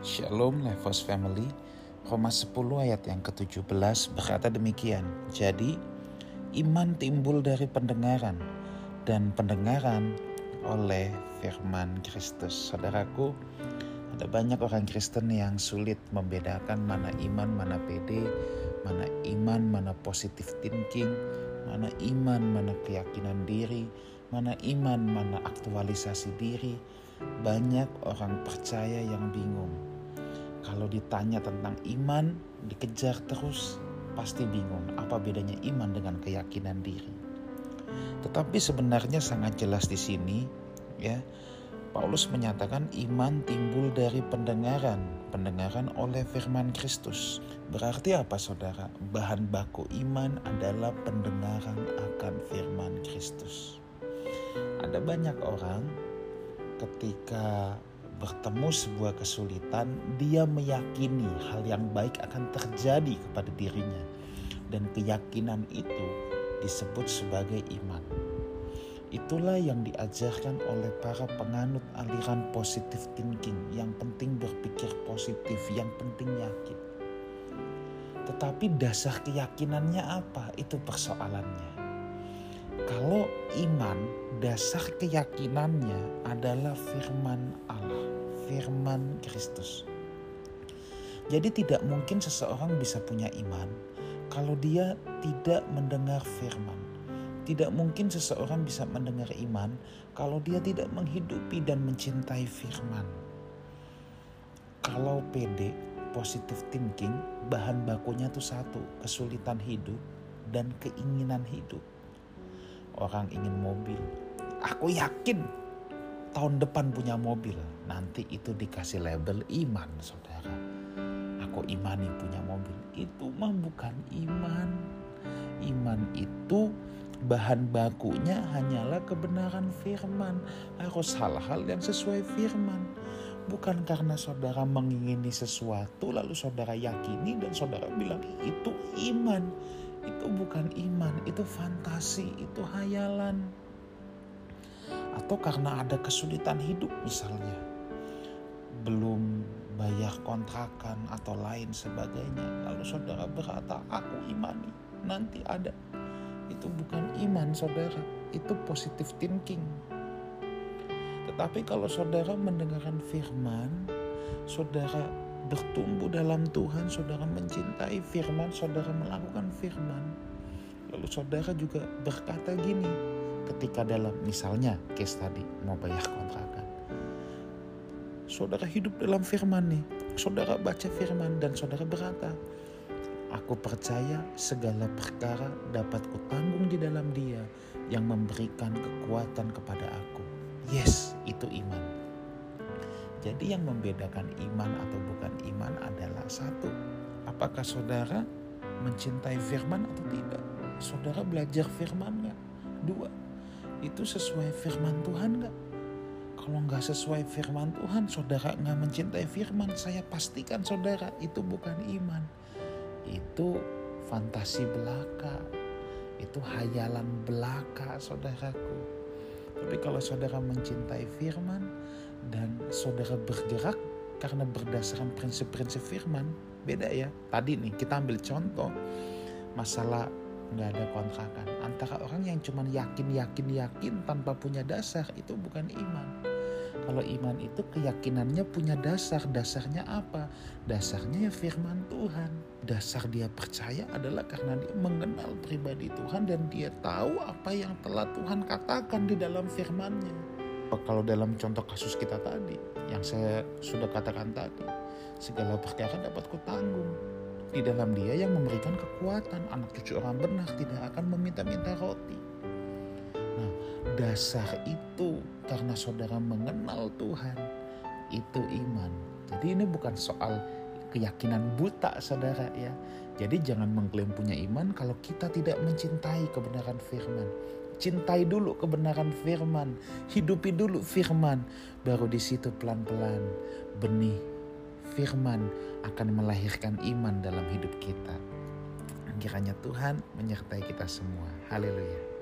Shalom Levos Family Roma 10 ayat yang ke-17 berkata demikian. Jadi iman timbul dari pendengaran Dan pendengaran oleh firman Kristus. Saudaraku ada banyak orang Kristen yang sulit membedakan mana iman, mana pede Mana iman, mana positif thinking Mana iman, mana keyakinan diri Mana iman, mana aktualisasi diri banyak orang percaya yang bingung kalau ditanya tentang iman, dikejar terus, pasti bingung apa bedanya iman dengan keyakinan diri. Tetapi sebenarnya sangat jelas di sini, ya. Paulus menyatakan iman timbul dari pendengaran, pendengaran oleh firman Kristus. Berarti apa saudara? Bahan baku iman adalah pendengaran akan firman Kristus. Ada banyak orang ketika bertemu sebuah kesulitan, dia meyakini hal yang baik akan terjadi kepada dirinya, dan keyakinan itu disebut sebagai iman. Itulah yang diajarkan oleh para penganut aliran positif thinking, yang penting berpikir positif, yang penting yakin. Tetapi dasar keyakinannya apa? Itu persoalannya. Kalau iman, dasar keyakinannya adalah firman Allah firman Kristus. Jadi tidak mungkin seseorang bisa punya iman kalau dia tidak mendengar firman. Tidak mungkin seseorang bisa mendengar iman kalau dia tidak menghidupi dan mencintai firman. Kalau PD, positive thinking, bahan bakunya itu satu, kesulitan hidup dan keinginan hidup. Orang ingin mobil, aku yakin tahun depan punya mobil, nanti itu dikasih label iman, saudara. Aku imani punya mobil, itu mah bukan iman. Iman itu bahan bakunya hanyalah kebenaran firman. Harus hal-hal yang sesuai firman. Bukan karena saudara mengingini sesuatu lalu saudara yakini dan saudara bilang itu iman. Itu bukan iman, itu fantasi, itu hayalan. Atau karena ada kesulitan hidup misalnya. Belum bayar kontrakan atau lain sebagainya. Lalu saudara berkata aku imani nanti ada. Itu bukan iman saudara. Itu positive thinking. Tetapi kalau saudara mendengarkan firman saudara bertumbuh dalam Tuhan saudara mencintai firman saudara melakukan firman lalu saudara juga berkata gini ketika dalam misalnya case tadi mau bayar kontrakan. Saudara hidup dalam firman nih, saudara baca firman dan saudara berkata, Aku percaya segala perkara dapat kutanggung di dalam dia yang memberikan kekuatan kepada aku. Yes, itu iman. Jadi yang membedakan iman atau bukan iman adalah satu, apakah saudara mencintai firman atau tidak? Saudara belajar firman nggak? Dua, itu sesuai firman Tuhan gak? Kalau nggak sesuai firman Tuhan, saudara nggak mencintai firman, saya pastikan saudara itu bukan iman. Itu fantasi belaka, itu hayalan belaka saudaraku. Tapi kalau saudara mencintai firman saudara bergerak karena berdasarkan prinsip-prinsip firman, beda ya. Tadi nih kita ambil contoh masalah nggak ada kontrakan. Antara orang yang cuma yakin yakin yakin tanpa punya dasar itu bukan iman. Kalau iman itu keyakinannya punya dasar dasarnya apa? Dasarnya ya firman Tuhan. Dasar dia percaya adalah karena dia mengenal pribadi Tuhan dan dia tahu apa yang telah Tuhan katakan di dalam firmannya kalau dalam contoh kasus kita tadi yang saya sudah katakan tadi segala perkara dapat kutanggung di dalam dia yang memberikan kekuatan. Anak cucu orang benar tidak akan meminta-minta roti. Nah, dasar itu karena saudara mengenal Tuhan, itu iman. Jadi ini bukan soal keyakinan buta saudara ya. Jadi jangan mengklaim punya iman kalau kita tidak mencintai kebenaran firman. Cintai dulu kebenaran firman, hidupi dulu firman, baru di situ pelan-pelan benih firman akan melahirkan iman dalam hidup kita. Kiranya Tuhan menyertai kita semua. Haleluya.